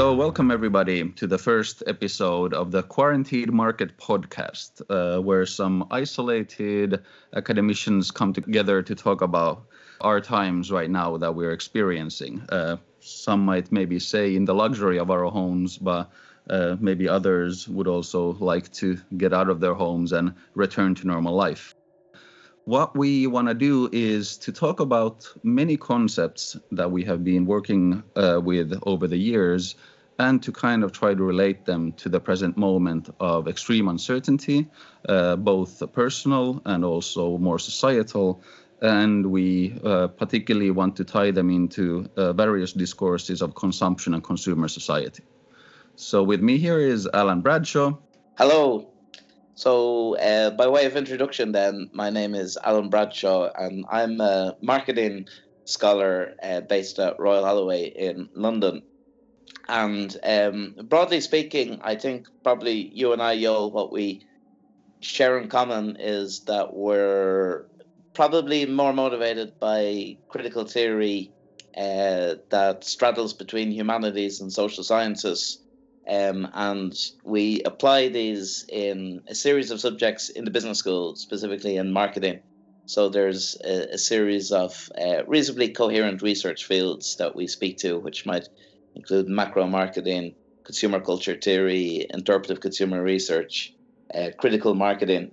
So, welcome everybody to the first episode of the Quarantined Market podcast, uh, where some isolated academicians come together to talk about our times right now that we're experiencing. Uh, some might maybe say in the luxury of our homes, but uh, maybe others would also like to get out of their homes and return to normal life. What we want to do is to talk about many concepts that we have been working uh, with over the years and to kind of try to relate them to the present moment of extreme uncertainty, uh, both personal and also more societal. And we uh, particularly want to tie them into uh, various discourses of consumption and consumer society. So, with me here is Alan Bradshaw. Hello. So, uh, by way of introduction, then, my name is Alan Bradshaw, and I'm a marketing scholar uh, based at Royal Holloway in London. And um, broadly speaking, I think probably you and I, Yo, what we share in common is that we're probably more motivated by critical theory uh, that straddles between humanities and social sciences um, and we apply these in a series of subjects in the business school, specifically in marketing. So there's a, a series of uh, reasonably coherent research fields that we speak to, which might include macro marketing, consumer culture theory, interpretive consumer research, uh, critical marketing,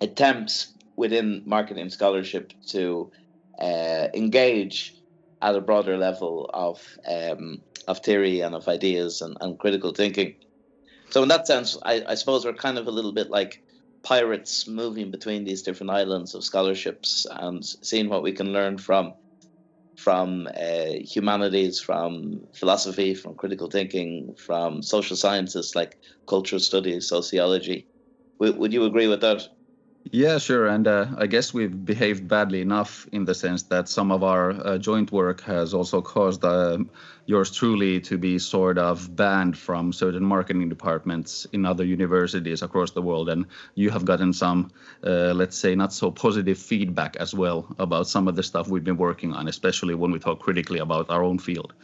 attempts within marketing scholarship to uh, engage at a broader level of um, of theory and of ideas and, and critical thinking. So in that sense, I, I suppose we're kind of a little bit like pirates moving between these different islands of scholarships and seeing what we can learn from from uh, humanities, from philosophy, from critical thinking, from social sciences like cultural studies, sociology. W- would you agree with that? Yeah, sure. And uh, I guess we've behaved badly enough in the sense that some of our uh, joint work has also caused uh, yours truly to be sort of banned from certain marketing departments in other universities across the world. And you have gotten some, uh, let's say, not so positive feedback as well about some of the stuff we've been working on, especially when we talk critically about our own field.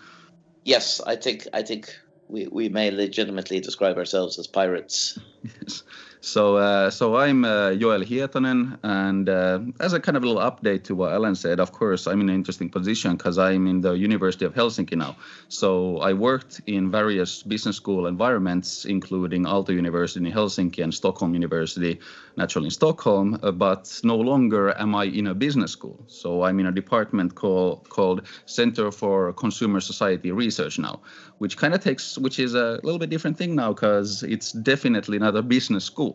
Yes, I think I think we, we may legitimately describe ourselves as pirates. Yes. So, uh, so I'm uh, Joel Hietanen, and uh, as a kind of a little update to what Alan said, of course, I'm in an interesting position because I'm in the University of Helsinki now. So I worked in various business school environments, including Aalto University in Helsinki and Stockholm University, naturally in Stockholm. Uh, but no longer am I in a business school. So I'm in a department called called Center for Consumer Society Research now, which kind of takes, which is a little bit different thing now because it's definitely not a business school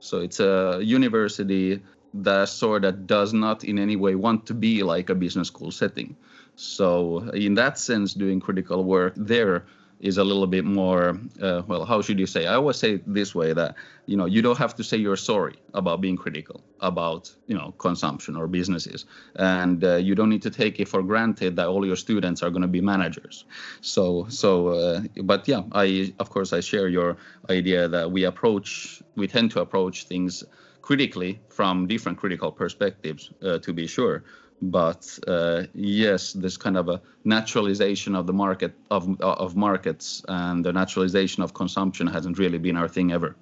so it's a university that sort of does not in any way want to be like a business school setting. So in that sense, doing critical work there is a little bit more uh, well how should you say? I always say this way that you know you don't have to say you're sorry about being critical about you know consumption or businesses. And uh, you don't need to take it for granted that all your students are going to be managers. So so uh, but yeah i of course i share your idea that we approach we tend to approach things critically from different critical perspectives uh, to be sure but uh, yes, this kind of a naturalization of the market of of markets and the naturalization of consumption hasn't really been our thing ever.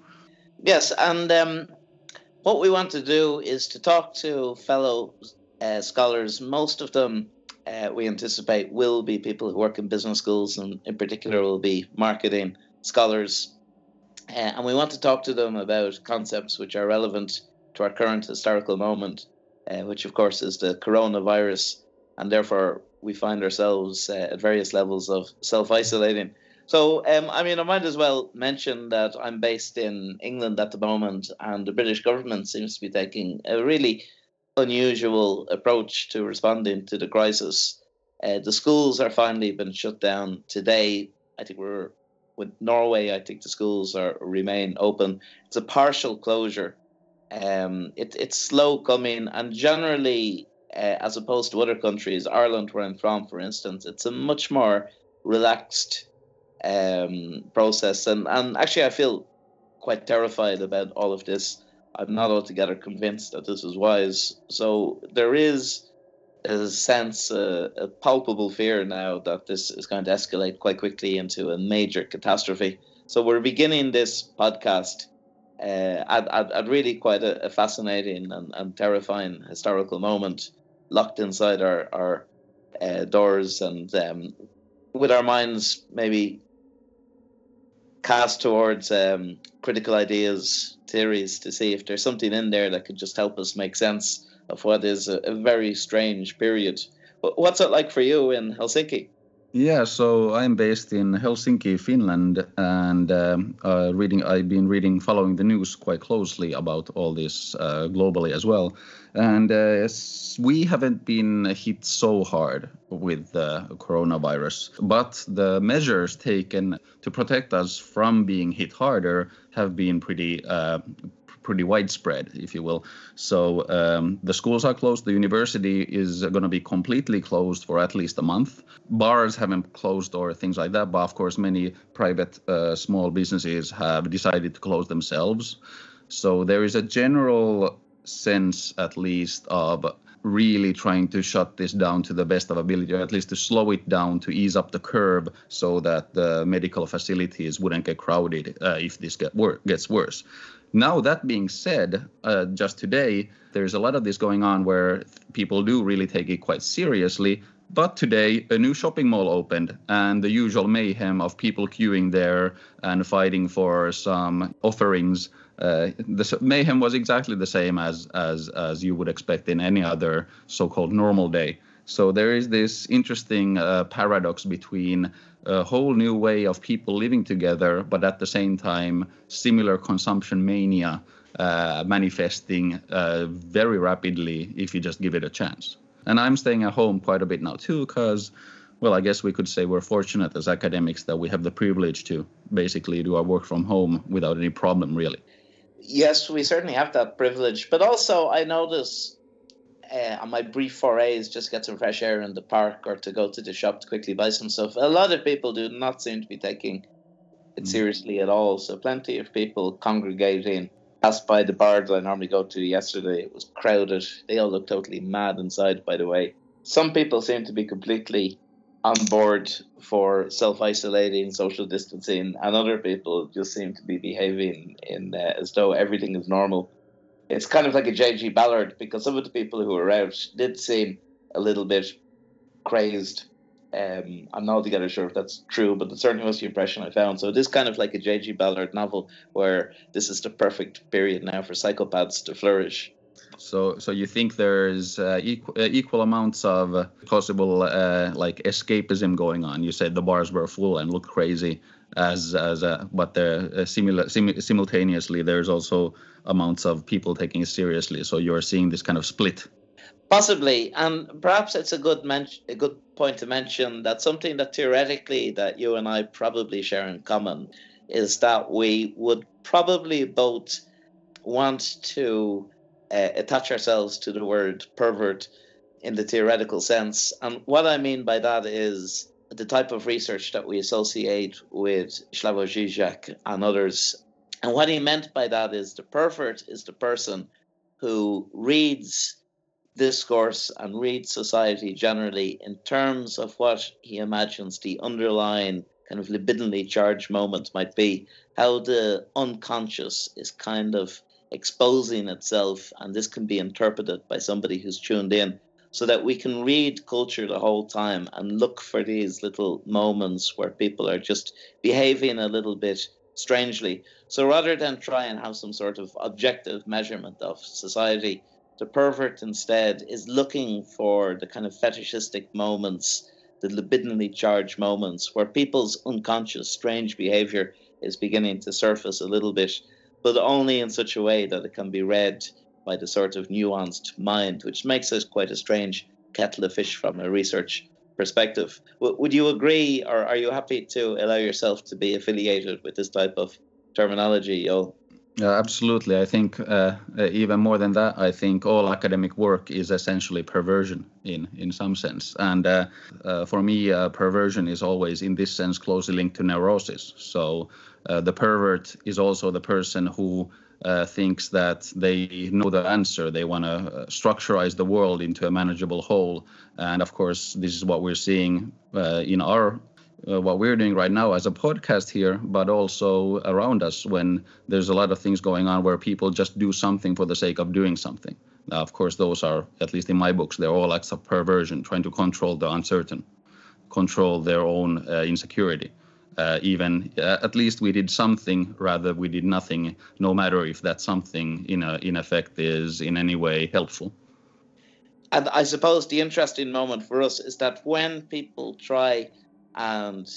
Yes, and um, what we want to do is to talk to fellow uh, scholars. Most of them, uh, we anticipate, will be people who work in business schools, and in particular, will be marketing scholars. Uh, and we want to talk to them about concepts which are relevant to our current historical moment uh, which of course is the coronavirus, and therefore we find ourselves uh, at various levels of self isolating. So, um, I mean, I might as well mention that I'm based in England at the moment, and the British government seems to be taking a really unusual approach to responding to the crisis. Uh, the schools are finally been shut down today. I think we're with Norway. I think the schools are remain open. It's a partial closure um, it, it's slow coming, and generally, uh, as opposed to other countries, Ireland, where I'm from, for instance, it's a much more relaxed um, process. And, and actually, I feel quite terrified about all of this. I'm not altogether convinced that this is wise. So there is a sense, a palpable fear now that this is going to escalate quite quickly into a major catastrophe. So we're beginning this podcast uh, at, at, at, really quite a, a fascinating and, and, terrifying historical moment, locked inside our, our uh, doors and um, with our minds maybe cast towards um, critical ideas, theories to see if there's something in there that could just help us make sense of what is a, a very strange period. What's it like for you in Helsinki? Yeah, so I'm based in Helsinki, Finland, and um, uh, reading. I've been reading, following the news quite closely about all this uh, globally as well. And uh, we haven't been hit so hard with the coronavirus, but the measures taken to protect us from being hit harder have been pretty uh, pretty widespread, if you will. So um, the schools are closed. The university is going to be completely closed for at least a month. Bars haven't closed or things like that, but of course, many private uh, small businesses have decided to close themselves. So there is a general sense, at least, of really trying to shut this down to the best of ability, or at least to slow it down to ease up the curve so that the medical facilities wouldn't get crowded uh, if this get wor- gets worse. Now, that being said, uh, just today, there's a lot of this going on where people do really take it quite seriously. But today, a new shopping mall opened, and the usual mayhem of people queuing there and fighting for some offerings. Uh, the mayhem was exactly the same as, as, as you would expect in any other so called normal day. So there is this interesting uh, paradox between a whole new way of people living together, but at the same time, similar consumption mania uh, manifesting uh, very rapidly if you just give it a chance. And I'm staying at home quite a bit now too, because, well, I guess we could say we're fortunate as academics that we have the privilege to basically do our work from home without any problem, really. Yes, we certainly have that privilege. But also, I notice uh, on my brief forays just get some fresh air in the park or to go to the shop to quickly buy some stuff. A lot of people do not seem to be taking it mm. seriously at all. So plenty of people congregating. Passed by the bar that I normally go to yesterday. It was crowded. They all look totally mad inside, by the way. Some people seem to be completely on board for self isolating, social distancing, and other people just seem to be behaving in uh, as though everything is normal it's kind of like a JG Ballard because some of the people who were out did seem a little bit crazed. Um, I'm not altogether sure if that's true, but it certainly was the impression I found. So it is kind of like a J.G. Ballard novel where this is the perfect period now for psychopaths to flourish. So, so you think there's uh, equal, uh, equal amounts of possible uh, like escapism going on? You said the bars were full and looked crazy, as as uh, but uh, similar sim- simultaneously there's also amounts of people taking it seriously. So you're seeing this kind of split. Possibly, and perhaps it's a good men- a good point to mention that something that theoretically that you and I probably share in common is that we would probably both want to uh, attach ourselves to the word pervert in the theoretical sense. And what I mean by that is the type of research that we associate with Slavoj Žižek and others. And what he meant by that is the pervert is the person who reads discourse and reads society generally in terms of what he imagines the underlying kind of libidinally charged moment might be, how the unconscious is kind of exposing itself, and this can be interpreted by somebody who's tuned in, so that we can read culture the whole time and look for these little moments where people are just behaving a little bit strangely. So rather than try and have some sort of objective measurement of society, the pervert instead is looking for the kind of fetishistic moments, the libidinally charged moments where people's unconscious, strange behavior is beginning to surface a little bit, but only in such a way that it can be read by the sort of nuanced mind, which makes it quite a strange kettle of fish from a research perspective. W- would you agree, or are you happy to allow yourself to be affiliated with this type of terminology, Yo? Uh, absolutely. I think uh, uh, even more than that, I think all academic work is essentially perversion in in some sense. And uh, uh, for me, uh, perversion is always, in this sense, closely linked to neurosis. So the pervert is also the person who uh, thinks that they know the answer. They want to uh, structureize the world into a manageable whole. And of course, this is what we're seeing uh, in our uh, what we're doing right now as a podcast here, but also around us when there's a lot of things going on where people just do something for the sake of doing something. Now, of course, those are, at least in my books, they're all acts of perversion, trying to control the uncertain, control their own uh, insecurity. Uh, even uh, at least we did something rather we did nothing no matter if that something in a, in effect is in any way helpful and i suppose the interesting moment for us is that when people try and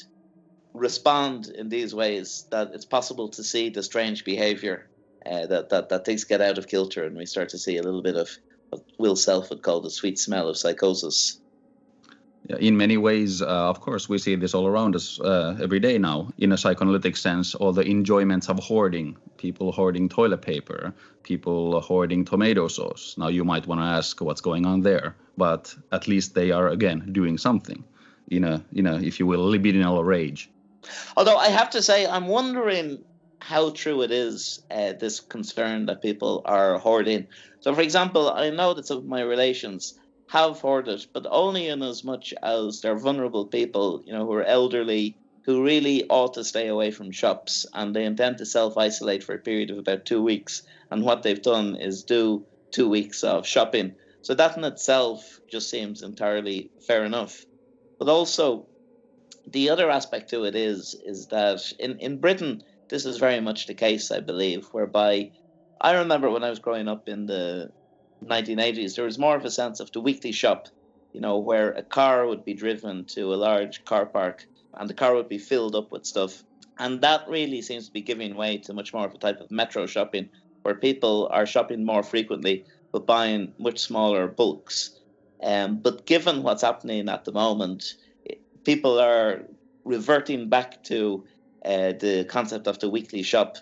respond in these ways that it's possible to see the strange behavior uh, that, that that things get out of kilter and we start to see a little bit of what Will Self would call the sweet smell of psychosis. In many ways, uh, of course, we see this all around us uh, every day now. In a psychoanalytic sense, all the enjoyments of hoarding, people hoarding toilet paper, people hoarding tomato sauce. Now, you might want to ask what's going on there, but at least they are again doing something in a in a if you will libidinal rage. Although I have to say, I'm wondering how true it is uh, this concern that people are hoarding. So, for example, I know that some of my relations have hoarded, but only in as much as they're vulnerable people, you know, who are elderly, who really ought to stay away from shops, and they intend to self isolate for a period of about two weeks. And what they've done is do two weeks of shopping. So that in itself just seems entirely fair enough. But also, the other aspect to it is is that in, in Britain, this is very much the case, I believe, whereby I remember when I was growing up in the 1980s, there was more of a sense of the weekly shop, you know, where a car would be driven to a large car park and the car would be filled up with stuff. And that really seems to be giving way to much more of a type of metro shopping, where people are shopping more frequently but buying much smaller bulks. Um, but given what's happening at the moment, people are reverting back to uh, the concept of the weekly shop.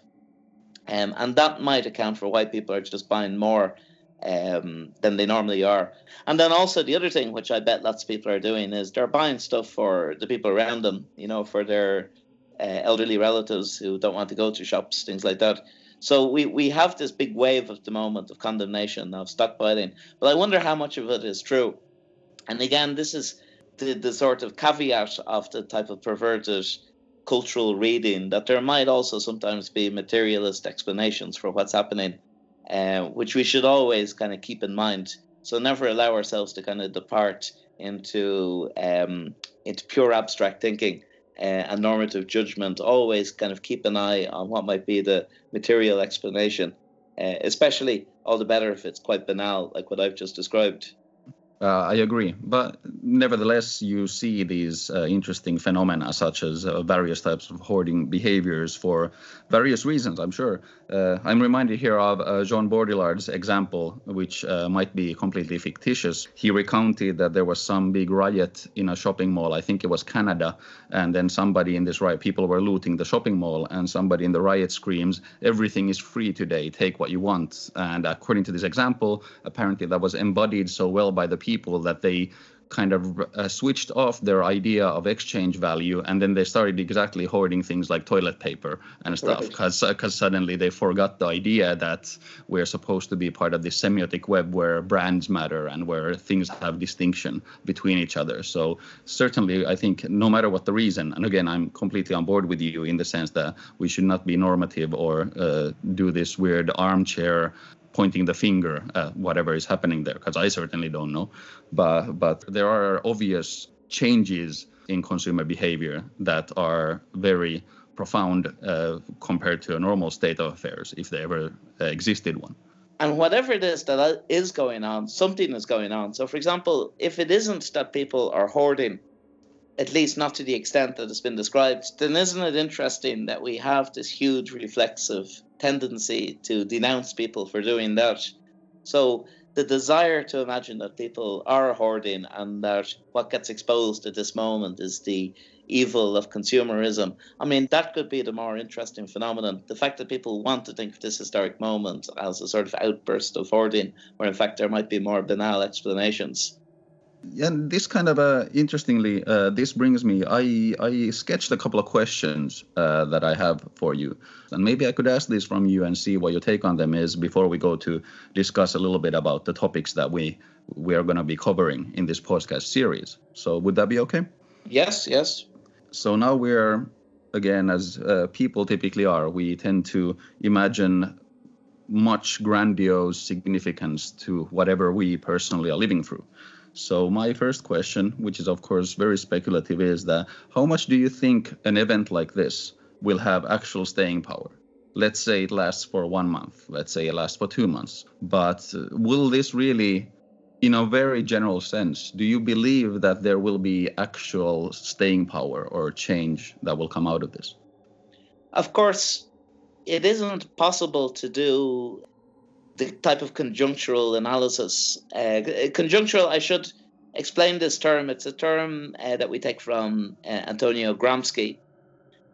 Um, and that might account for why people are just buying more um, than they normally are. And then also the other thing, which I bet lots of people are doing, is they're buying stuff for the people around them, you know, for their uh, elderly relatives who don't want to go to shops, things like that. So we, we have this big wave at the moment of condemnation of stockpiling, but I wonder how much of it is true. And again, this is the, the sort of caveat of the type of perverted cultural reading that there might also sometimes be materialist explanations for what's happening, uh, which we should always kind of keep in mind. So never allow ourselves to kind of depart into um, into pure abstract thinking uh, and normative judgment, always kind of keep an eye on what might be the material explanation, uh, especially all the better if it's quite banal, like what I've just described. Uh, I agree, but nevertheless, you see these uh, interesting phenomena, such as uh, various types of hoarding behaviors for various reasons. I'm sure. Uh, I'm reminded here of uh, Jean Baudrillard's example, which uh, might be completely fictitious. He recounted that there was some big riot in a shopping mall. I think it was Canada, and then somebody in this riot, people were looting the shopping mall, and somebody in the riot screams, "Everything is free today. Take what you want." And according to this example, apparently that was embodied so well by the people that they kind of uh, switched off their idea of exchange value and then they started exactly hoarding things like toilet paper and stuff because right. because suddenly they forgot the idea that we're supposed to be part of this semiotic web where brands matter and where things have distinction between each other so certainly i think no matter what the reason and again i'm completely on board with you in the sense that we should not be normative or uh, do this weird armchair pointing the finger at whatever is happening there because I certainly don't know. But but there are obvious changes in consumer behavior that are very profound uh, compared to a normal state of affairs if there ever uh, existed one. And whatever it is that is going on, something is going on. So, for example, if it isn't that people are hoarding, at least not to the extent that it's been described, then isn't it interesting that we have this huge reflexive tendency to denounce people for doing that. So the desire to imagine that people are hoarding and that what gets exposed at this moment is the evil of consumerism. I mean, that could be the more interesting phenomenon. The fact that people want to think of this historic moment as a sort of outburst of hoarding, where in fact there might be more banal explanations. And this kind of uh, interestingly, uh, this brings me. I I sketched a couple of questions uh, that I have for you, and maybe I could ask these from you and see what your take on them is before we go to discuss a little bit about the topics that we we are going to be covering in this podcast series. So would that be okay? Yes, yes. So now we're again, as uh, people typically are, we tend to imagine much grandiose significance to whatever we personally are living through. So my first question, which is of course very speculative, is that how much do you think an event like this will have actual staying power? Let's say it lasts for one month. Let's say it lasts for two months. But uh, will this really, in a very general sense, do you believe that there will be actual staying power or change that will come out of this? Of course, it isn't possible to do the type of conjunctural analysis. Uh, conjunctural, I should explain this term. It's a term uh, that we take from uh, Antonio Gramsci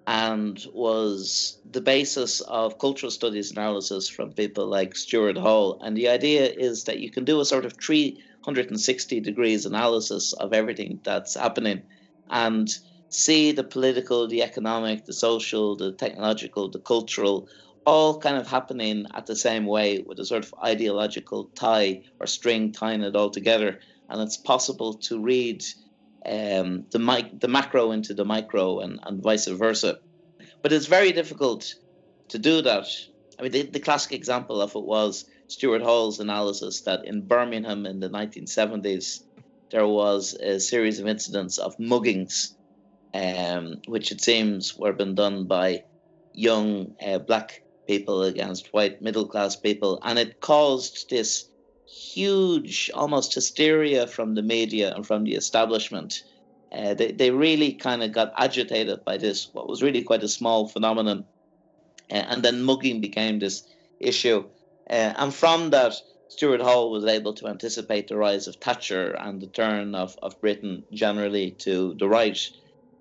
and was the basis of cultural studies analysis from people like Stuart Hall. And the idea is that you can do a sort of 360 degrees analysis of everything that's happening and see the political, the economic, the social, the technological, the cultural, all kind of happening at the same way with a sort of ideological tie or string tying it all together. And it's possible to read um, the, mic- the macro into the micro and, and vice versa. But it's very difficult to do that. I mean, the, the classic example of it was Stuart Hall's analysis that in Birmingham in the 1970s, there was a series of incidents of muggings, um, which it seems were being done by young uh, black people against white middle class people. And it caused this huge, almost hysteria from the media and from the establishment. Uh, they, they really kind of got agitated by this, what was really quite a small phenomenon. Uh, and then mugging became this issue. Uh, and from that, Stuart Hall was able to anticipate the rise of Thatcher and the turn of, of Britain generally to the right.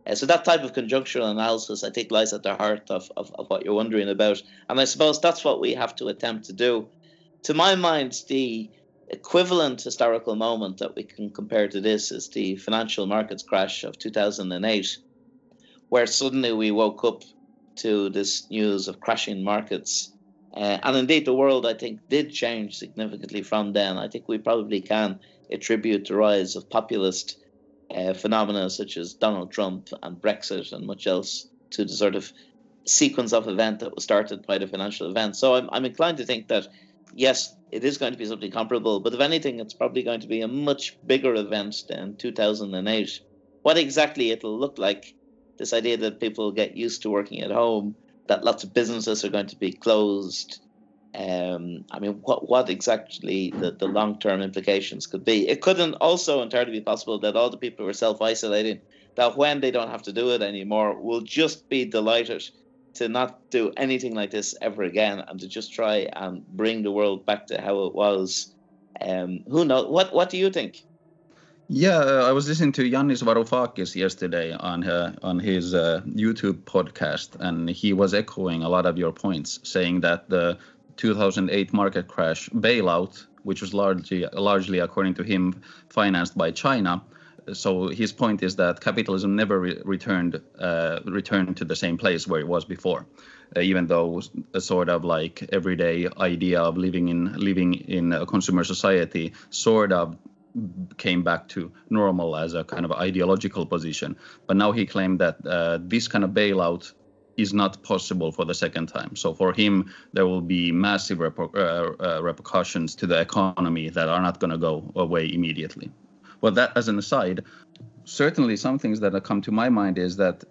Uh, so that type of conjunctural analysis, I think, lies at the heart of, of, of, what you're wondering about. And I suppose that's what we have to attempt to do. To my mind, the equivalent historical moment that we can compare to this is the financial markets crash of 2008, where suddenly we woke up to this news of crashing markets. Uh, and indeed, the world, I think, did change significantly from then. I think we probably can attribute the rise of populist uh, phenomena such as Donald Trump and Brexit and much else to the sort of sequence of event that was started by the financial event. So I'm, I'm inclined to think that, yes, it is going to be something comparable, but if anything, it's probably going to be a much bigger event than 2008. What exactly it'll look like, this idea that people get used to working at home, that lots of businesses are going to be closed, um, I mean, what what exactly the, the long term implications could be? It couldn't also entirely be possible that all the people who are self isolating, that when they don't have to do it anymore, will just be delighted to not do anything like this ever again and to just try and bring the world back to how it was. Um, who knows? What What do you think? Yeah, uh, I was listening to Yannis Varoufakis yesterday on uh, on his uh, YouTube podcast, and he was echoing a lot of your points, saying that the 2008 market crash bailout, which was largely, largely according to him, financed by China. So his point is that capitalism never re- returned uh, returned to the same place where it was before, uh, even though a sort of like everyday idea of living in living in a consumer society sort of came back to normal as a kind of ideological position. But now he claimed that uh, this kind of bailout is not possible for the second time. So for him, there will be massive reper- uh, uh, repercussions to the economy that are not going to go away immediately. Well, that as an aside, certainly some things that have come to my mind is that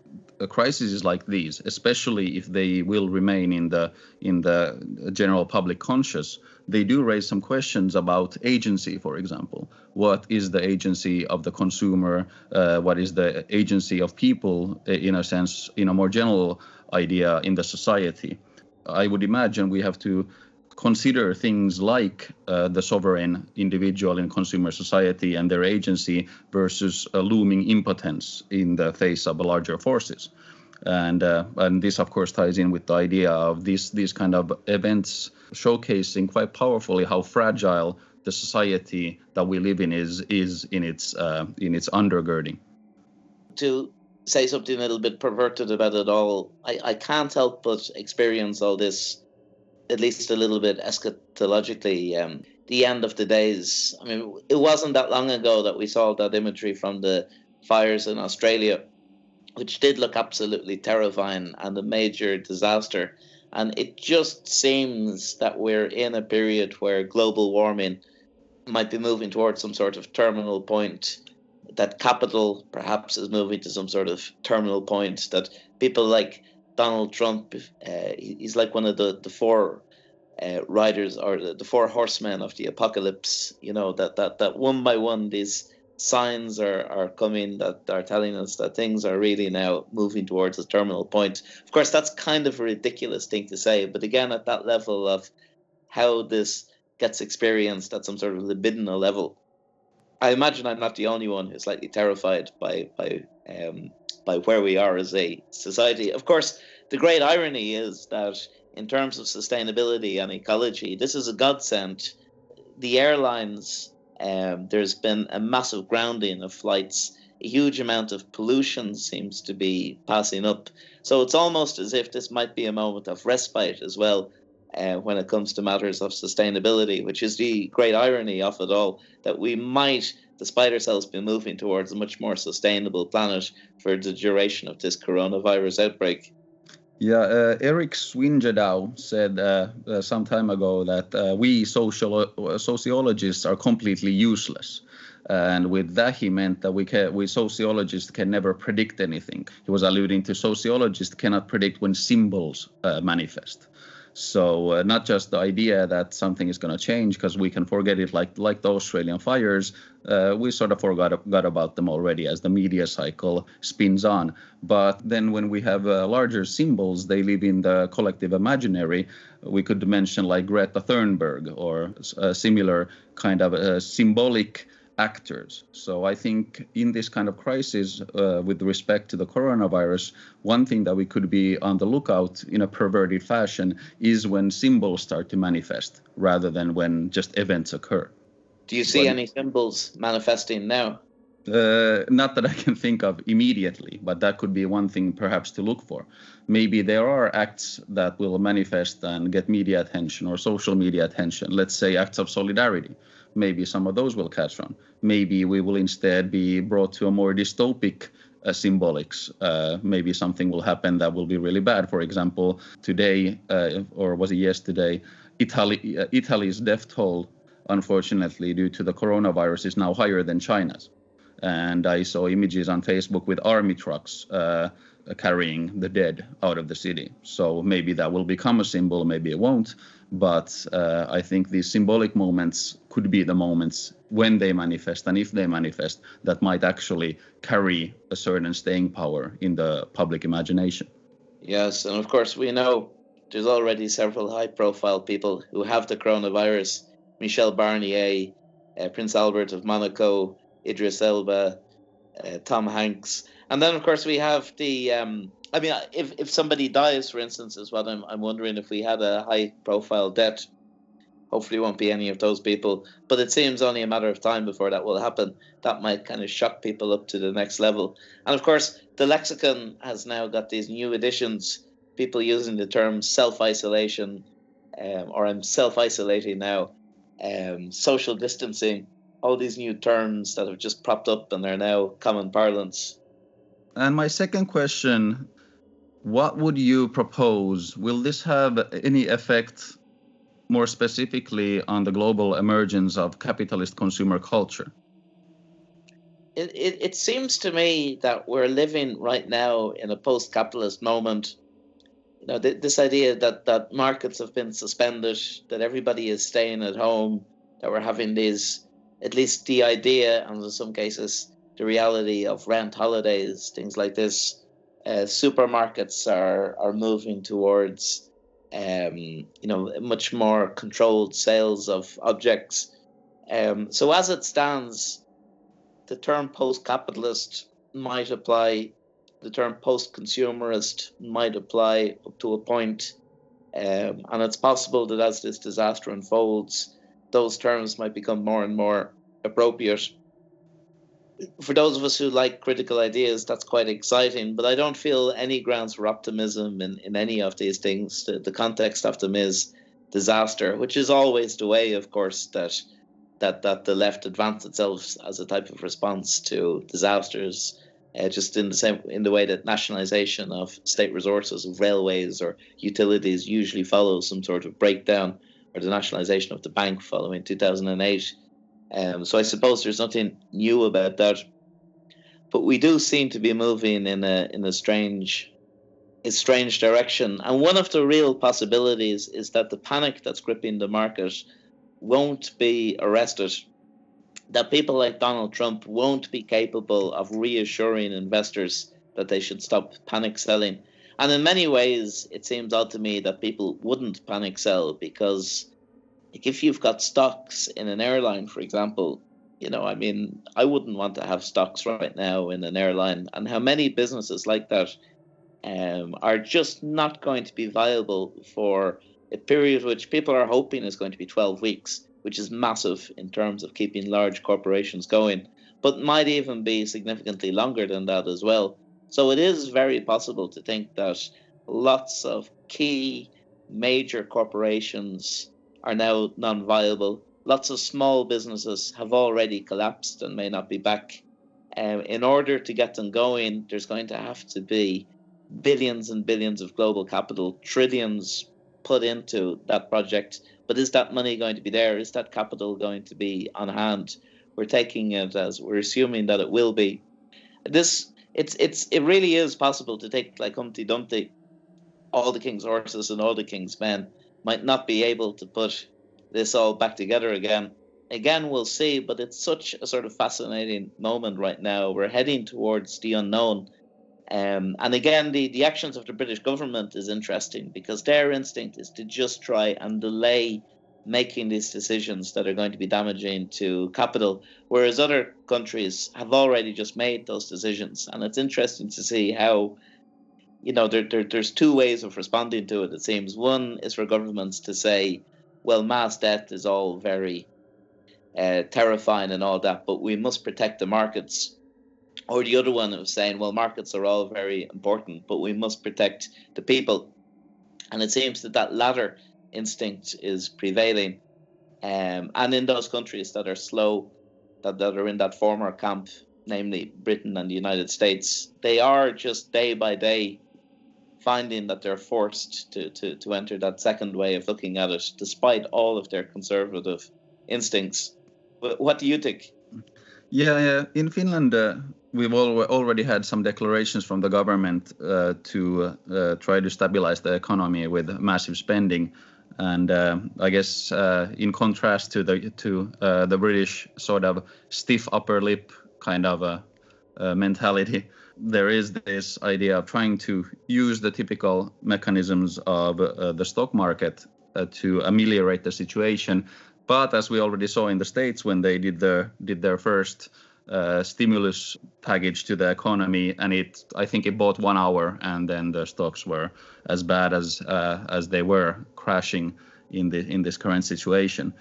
crises like these, especially if they will remain in the in the general public conscious, they do raise some questions about agency. For example, what is the agency of the consumer? Uh, what is the agency of people, uh, in a sense, in a more general idea in the society? I would imagine we have to consider things like uh, the sovereign individual in consumer society and their agency versus a looming impotence in the face of larger forces. And, uh, and this, of course, ties in with the idea of these, these kind of events showcasing quite powerfully how fragile the society that we live in is is in its uh, in its undergirding. To say something a little bit perverted about it all, I, I can't help but experience all this, at least a little bit eschatologically. Um, the end of the days. I mean, it wasn't that long ago that we saw that imagery from the fires in Australia, which did look absolutely terrifying and a major disaster. And it just seems that we're in a period where global warming might be moving towards some sort of terminal point. That capital perhaps is moving to some sort of terminal point. That people like Donald Trump, uh, he's like one of the, the four uh, riders or the, the four horsemen of the apocalypse. You know that that that one by one these signs are, are coming that are telling us that things are really now moving towards a terminal point. Of course, that's kind of a ridiculous thing to say, but again, at that level of how this gets experienced at some sort of libidinal level, I imagine I'm not the only one who's slightly terrified by by um, by where we are as a society. Of course, the great irony is that in terms of sustainability and ecology, this is a godsend. The airlines, um, there's been a massive grounding of flights. A huge amount of pollution seems to be passing up. So it's almost as if this might be a moment of respite as well uh, when it comes to matters of sustainability, which is the great irony of it all that we might, despite ourselves, be moving towards a much more sustainable planet for the duration of this coronavirus outbreak. Yeah, uh, Erik Swyngedouw said uh, uh, some time ago that uh, we social uh, sociologists are completely useless. And with that, he meant that we, can, we sociologists can never predict anything. He was alluding to sociologists cannot predict when symbols uh, manifest. So uh, not just the idea that something is going to change because we can forget it, like like the Australian fires. Uh, we sort of forgot, forgot about them already as the media cycle spins on. But then when we have uh, larger symbols, they live in the collective imaginary. We could mention like Greta Thunberg or a similar kind of uh, symbolic actors. So I think in this kind of crisis, uh, with respect to the coronavirus, one thing that we could be on the lookout in a perverted fashion is when symbols start to manifest rather than when just events occur. Do you see any symbols manifesting now? Uh, not that I can think of immediately, but that could be one thing perhaps to look for. Maybe there are acts that will manifest and get media attention or social media attention. Let's say acts of solidarity maybe some of those will catch on. Maybe we will instead be brought to a more dystopic uh, symbolics. Uh, maybe something will happen that will be really bad. For example, today, uh, or was it yesterday, Italy, uh, Italy's death toll, unfortunately, due to the coronavirus, is now higher than China's. And I saw images on Facebook with army trucks uh, carrying the dead out of the city. So maybe that will become a symbol, maybe it won't. But uh, I think these symbolic moments could be the moments when they manifest, and if they manifest, that might actually carry a certain staying power in the public imagination. Yes, and of course, we know there's already several high profile people who have the coronavirus Michel Barnier, uh, Prince Albert of Monaco, Idris Elba, uh, Tom Hanks. And then, of course, we have the um, I mean, if if somebody dies, for instance, is what I'm I'm wondering if we had a high profile death. Hopefully, won't be any of those people. But it seems only a matter of time before that will happen. That might kind of shock people up to the next level. And of course, the lexicon has now got these new additions. People using the term self isolation, um, or I'm self isolating now, um, social distancing. All these new terms that have just propped up and they're now common parlance. And my second question what would you propose? Will this have any effect more specifically on the global emergence of capitalist consumer culture? It, it, it seems to me that we're living right now in a post capitalist moment. You know, th- this idea that, that markets have been suspended, that everybody is staying at home, that we're having these, at least the idea, and in some cases, the reality of rent holidays, things like this uh, supermarkets are are moving towards um, you know much more controlled sales of objects. Um, so as it stands, the term post-capitalist might apply. The term post-consumerist might apply up to a point. Um, and it's possible that as this disaster unfolds, those terms might become more and more appropriate. For those of us who like critical ideas, that's quite exciting, but I don't feel any grounds for optimism in, in any of these things. The, the context of them is disaster, which is always the way, of course, that that that the left advanced itself as a type of response to disasters uh, just in the same in the way that nationalization of state resources of railways or utilities usually follows some sort of breakdown or the nationalization of the bank following 2008 um, so i suppose there's nothing new about that. But we do seem to be moving in a in a strange a strange direction. And one of the real possibilities is that the panic that's gripping the market won't be arrested. That people like Donald Trump won't be capable of reassuring investors that they should stop panic selling. And in many ways, it seems odd to me that people wouldn't panic sell because like if you've got stocks in an airline, for example, you know, I mean, I wouldn't want to have stocks right now in an airline. And how many businesses like that um, are just not going to be viable for a period which people are hoping is going to be 12 weeks which is massive in terms of keeping large corporations going, but might even be significantly longer than that as well. So it is very possible to think that lots of key major corporations are now non viable. Lots of small businesses have already collapsed and may not be back. Um, in order to get them going, there's going to have to be billions and billions of global capital, trillions put into that project but is that money going to be there? Is that capital going to be on hand? We're taking it as we're assuming that it will be. This it's it's it really is possible to take like Humpty Dumpty, all the king's horses and all the king's men might not be able to put this all back together again. Again, we'll see, but it's such a sort of fascinating moment right now. We're heading towards the unknown um, and again, the, the actions of the British government is interesting because their instinct is to just try and delay making these decisions that are going to be damaging to capital, whereas other countries have already just made those decisions. And it's interesting to see how, you know, there, there, there's two ways of responding to it, it seems. One is for governments to say, well, mass death is all very uh, terrifying and all that, but we must protect the markets or the other one of saying, well, markets are all very important, but we must protect the people. And it seems that that latter instinct is prevailing. Um, and in those countries that are slow, that, that are in that former camp, namely Britain and the United States, they are just day by day finding that they're forced to, to, to enter that second way of looking at it, despite all of their conservative instincts. What do you think? Yeah, yeah. In Finland, uh, we've already had some declarations from the government uh, to uh, try to stabilize the economy with massive spending. And uh, I guess uh, in contrast to the to uh, the British sort of stiff upper lip kind of mentality, there is this idea of trying to use the typical mechanisms of uh, the stock market to ameliorate the situation. But as we already saw in the states when they did their did their first uh, stimulus package to the economy, and it I think it bought one hour, and then the stocks were as bad as uh, as they were crashing in the in this current situation.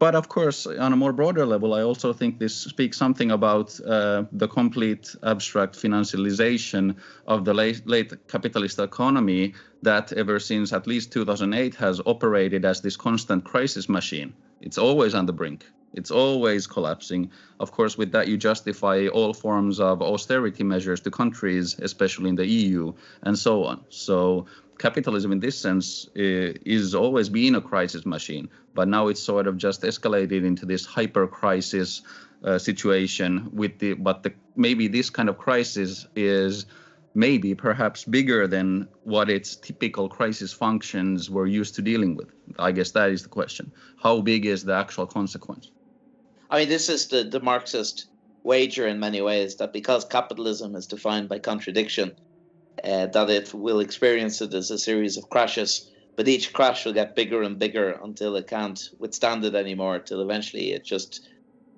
But of course, on a more broader level, I also think this speaks something about uh, the complete abstract financialization of the late, late capitalist economy that ever since at least 2008 has operated as this constant crisis machine. It's always on the brink. It's always collapsing. Of course, with that, you justify all forms of austerity measures to countries, especially in the EU, and so on. So, capitalism, in this sense, is always being a crisis machine. But now it's sort of just escalated into this hyper crisis uh, situation. With the but the maybe this kind of crisis is maybe perhaps bigger than what its typical crisis functions were used to dealing with. I guess that is the question. How big is the actual consequence? I mean, this is the, the Marxist wager in many ways that because capitalism is defined by contradiction, uh, that it will experience it as a series of crashes, but each crash will get bigger and bigger until it can't withstand it anymore, till eventually it just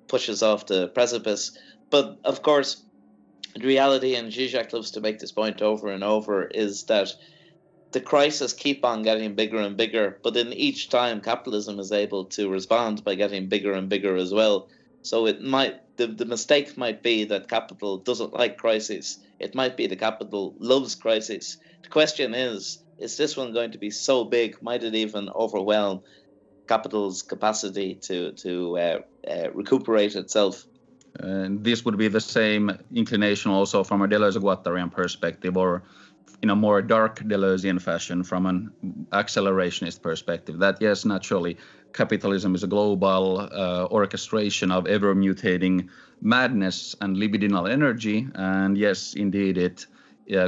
pushes off the precipice. But of course, the reality, and Zizek loves to make this point over and over, is that the crises keep on getting bigger and bigger, but in each time capitalism is able to respond by getting bigger and bigger as well. So it might the, the mistake might be that capital doesn't like crisis. It might be the capital loves crisis. The question is, is this one going to be so big? Might it even overwhelm capital's capacity to to uh, uh, recuperate itself? This would be the same inclination also from a Deleuze-Guattarian perspective, or in a more dark Deleuzean fashion from an accelerationist perspective. That yes, naturally, capitalism is a global uh, orchestration of ever mutating madness and libidinal energy, and yes, indeed, it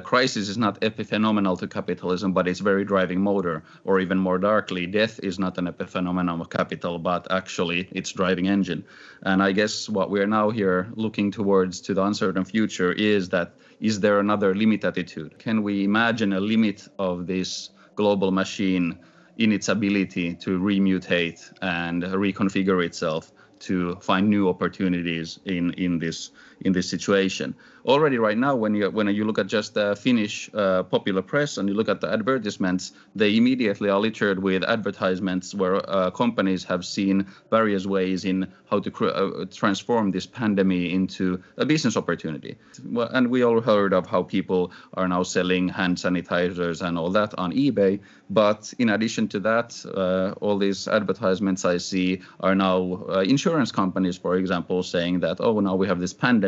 crisis is not epiphenomenal to capitalism, but it's very driving motor. Or even more darkly, death is not an epiphenomenon of capital, but actually its driving engine. And I guess what we're now here looking towards to the uncertain future is that is there another limit attitude? Can we imagine a limit of this global machine in its ability to remutate and reconfigure itself to find new opportunities in in this in this situation. Already right now, when you when you look at just the Finnish uh, popular press and you look at the advertisements, they immediately are littered with advertisements where uh, companies have seen various ways in how to cr- uh, transform this pandemic into a business opportunity. Well, and we all heard of how people are now selling hand sanitizers and all that on eBay. But in addition to that, uh, all these advertisements I see are now uh, insurance companies, for example, saying that oh now we have this pandemic,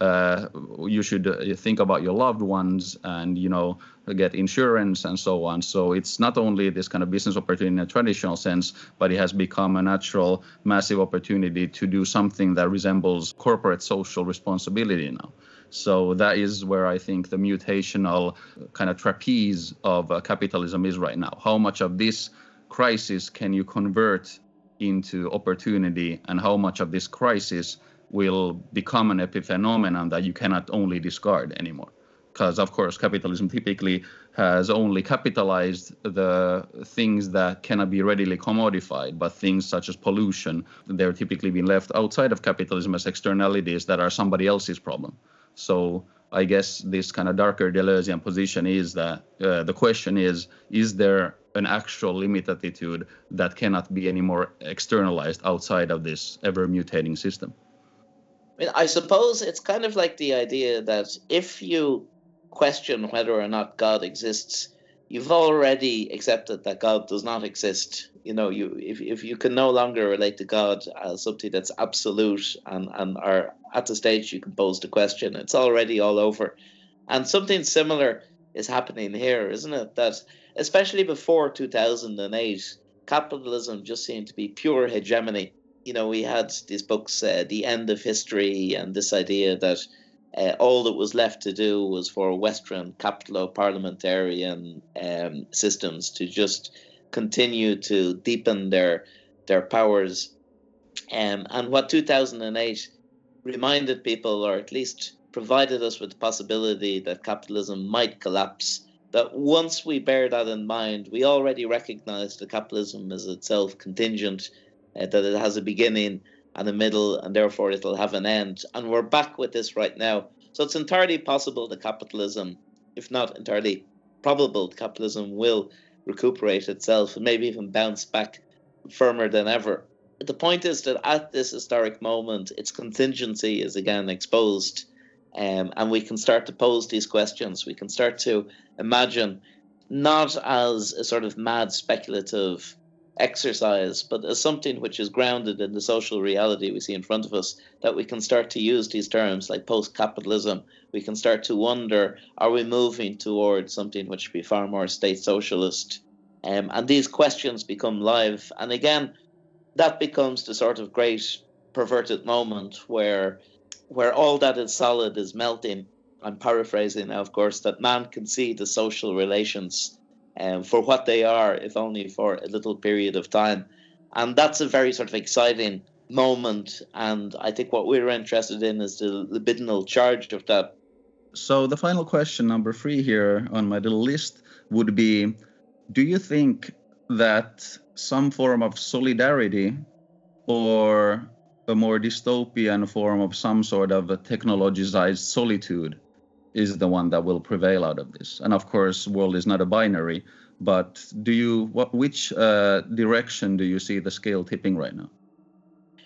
uh, you should uh, think about your loved ones and you know get insurance and so on. So it's not only this kind of business opportunity in a traditional sense, but it has become a natural, massive opportunity to do something that resembles corporate social responsibility now. So that is where I think the mutational kind of trapeze of uh, capitalism is right now. How much of this crisis can you convert into opportunity, and how much of this crisis will become an epiphenomenon that you cannot only discard anymore? Because of course, capitalism typically has only capitalized the things that cannot be readily commodified, but things such as pollution, they're typically being left outside of capitalism as externalities that are somebody else's problem. So I guess this kind of darker Deleuzean position is that uh, the question is: Is there an actual limit attitude that cannot be any more externalized outside of this ever mutating system? I mean, I suppose it's kind of like the idea that if you question whether or not God exists, you've already accepted that God does not exist. You know, you if, if you can no longer relate to God as something that's absolute and, and are at the stage you can pose the question, it's already all over. And something similar is happening here, isn't it? That especially before 2008, capitalism just seemed to be pure hegemony. You know, we had these books, uh, The End of History, and this idea that uh, all that was left to do was for Western capitalo parliamentarian um, systems to just continue to deepen their their powers. Um, and what 2008 reminded people, or at least provided us with the possibility that capitalism might collapse, that once we bear that in mind, we already recognize that capitalism is itself contingent, uh, that it has a beginning and a middle, and therefore it'll have an end. And we're back with this right now. So it's entirely possible that capitalism, if not entirely probable, capitalism will recuperate itself and maybe even bounce back firmer than ever. The point is that at this historic moment, its contingency is again exposed. Um, and we can start to pose these questions. We can start to imagine not as a sort of mad speculative exercise, but as something which is grounded in the social reality we see in front of us, that we can start to use these terms like post capitalism. We can start to wonder are we moving towards something which would be far more state socialist? Um, and these questions become live. And again, that becomes the sort of great perverted moment where where all that is solid is melting. I'm paraphrasing now, of course, that man can see the social relations um, for what they are, if only for a little period of time. And that's a very sort of exciting moment. And I think what we're interested in is the libidinal charge of that. So, the final question, number three here on my little list, would be Do you think that some form of solidarity or a more dystopian form of some sort of technologized solitude is the one that will prevail out of this. And of course, world is not a binary. But do you what which uh, direction do you see the scale tipping right now?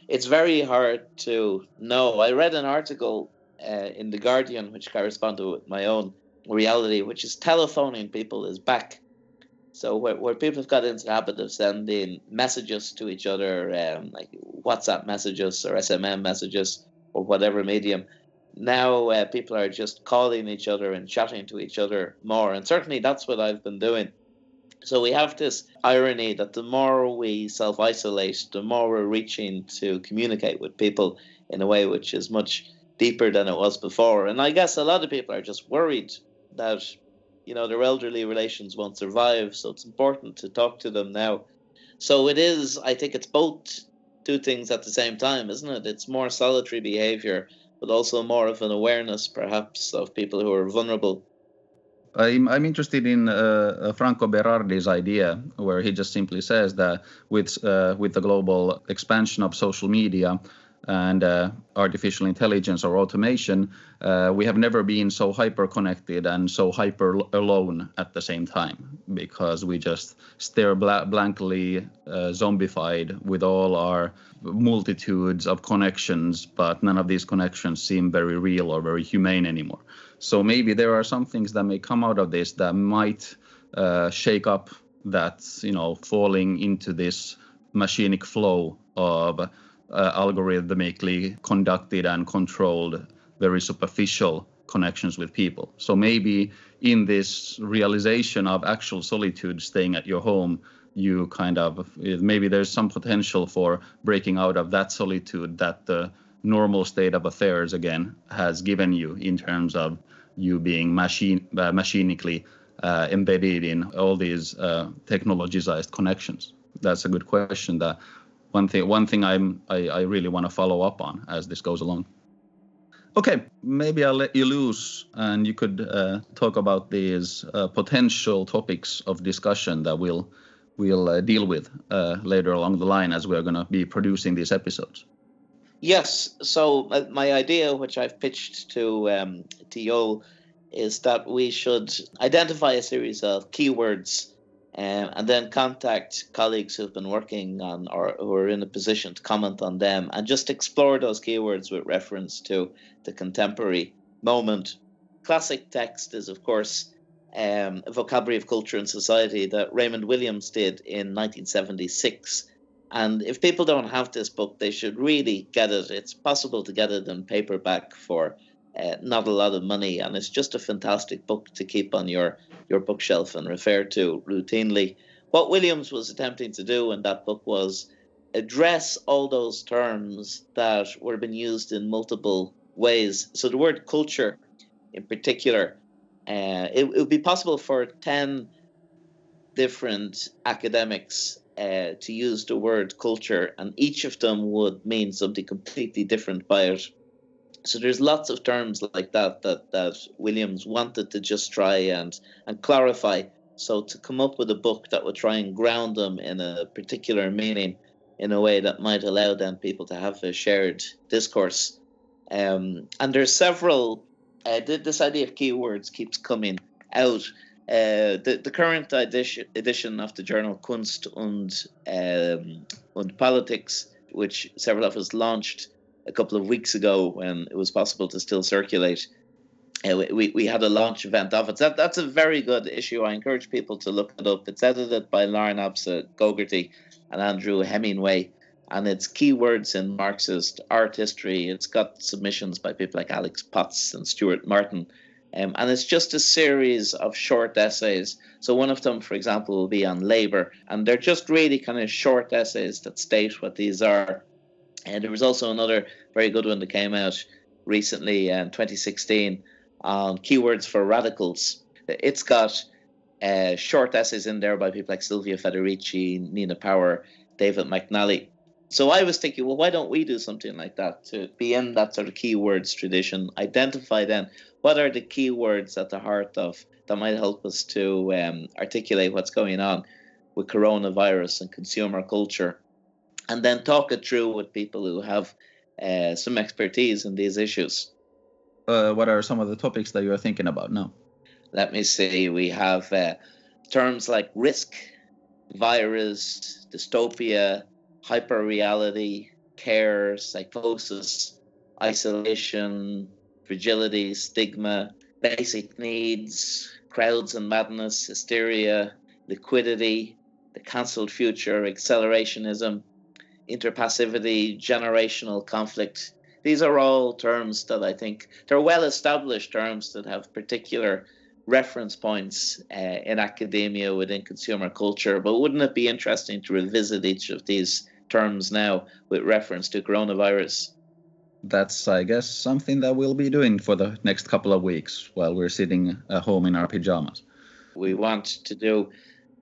It's very hard to know. I read an article uh, in the Guardian which corresponded to my own reality, which is telephoning people is back. So where, where people have got into the habit of sending messages to each other, um, like WhatsApp messages or SMM messages or whatever medium, now uh, people are just calling each other and chatting to each other more. And certainly that's what I've been doing. So we have this irony that the more we self isolate, the more we're reaching to communicate with people in a way which is much deeper than it was before. And I guess a lot of people are just worried that, you know, their elderly relations won't survive. So it's important to talk to them now. So it is, I think it's both two things at the same time, isn't it? It's more solitary behavior, but also more of an awareness, perhaps, of people who are vulnerable. I'm, I'm interested in uh, uh, Franco Berardi's idea, where he just simply says that with uh, with the global expansion of social media and uh, artificial intelligence or automation, uh, we have never been so hyper connected and so hyper alone at the same time because we just stare bla- blankly uh, zombified with all our multitudes of connections, but none of these connections seem very real or very humane anymore. So maybe there are some things that may come out of this that might uh, shake up that you know falling into this machinic flow of uh, algorithmically conducted and controlled, very superficial connections with people. So maybe in this realization of actual solitude, staying at your home, you kind of maybe there's some potential for breaking out of that solitude that the normal state of affairs again has given you in terms of you being machine uh, machinically uh, embedded in all these uh, technologized connections? That's a good question. That one thing one thing I'm I, I really want to follow up on as this goes along. Okay, maybe I'll let you loose, and you could uh, talk about these uh, potential topics of discussion that we'll we'll uh, deal with later along the line as we're going to be producing these episodes. Yes. So uh, my idea, which I've pitched to um, to is that we should identify a series of keywords um, and then contact colleagues who've been working on or who are in a position to comment on them and just explore those keywords with reference to the contemporary moment. Classic text is, of course, um, vocabulary of culture and society that Raymond Williams did in 1976 and if people don't have this book, they should really get it. It's possible to get it in paperback for uh, not a lot of money, and it's just a fantastic book to keep on your your bookshelf and refer to routinely. What Williams was attempting to do in that book was address all those terms that were being used in multiple ways. So the word culture, in particular, uh, it, it would be possible for ten different academics uh, to use the word culture, and each of them would mean something completely different by it. So there's lots of terms like that that that Williams wanted to just try and and clarify. So to come up with a book that would try and ground them in a particular meaning, in a way that might allow then people to have a shared discourse. Um, and there's several. Uh, this idea of keywords keeps coming out uh, the, the current edition, edition of the journal Kunst und, um, und Politics, which several of us launched a couple of weeks ago when it was possible to still circulate, uh, we, we had a launch event of it. That, that's a very good issue. I encourage people to look it up. It's edited by Larne Abse Gogarty and Andrew Hemingway. And it's keywords in Marxist art history. It's got submissions by people like Alex Potts and Stewart Martin. Um, and it's just a series of short essays. So one of them, for example, will be on labor, and they're just really kind of short essays that state what these are. And there was also another very good one that came out recently in 2016 on keywords for radicals. It's got uh, short essays in there by people like Silvia Federici, Nina Power, David McNally. So I was thinking, well, why don't we do something like that to be in that sort of keywords tradition? Identify then what are the keywords at the heart of that might help us to um, articulate what's going on with coronavirus and consumer culture, and then talk it through with people who have uh, some expertise in these issues. uh, what are some of the topics that you are thinking about now? Let me see. We have uh, terms like risk, virus, dystopia, hyperreality, care, psychosis, isolation, fragility, stigma, basic needs, crowds and madness, hysteria, liquidity, the cancelled future, accelerationism, interpassivity, generational conflict. These are all terms that I think they're well established terms that have particular reference points uh, in academia within consumer culture. But wouldn't it be interesting to revisit each of these terms now with reference to coronavirus? that's I guess something that we'll be doing for the next couple of weeks while we're sitting at home in our pajamas. We want to do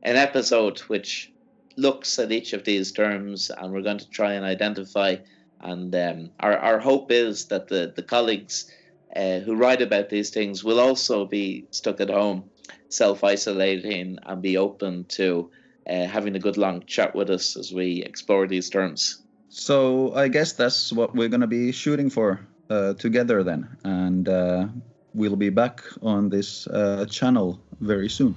an episode which looks at each of these terms, and we're going to try and identify. And um, our our hope is that the the colleagues uh, who write about these things will also be stuck at home, self isolating, and be open to uh, having a good long chat with us as we explore these terms. So I guess that's what we're going to be shooting for uh, together then. And uh, we'll be back on this uh, channel very soon.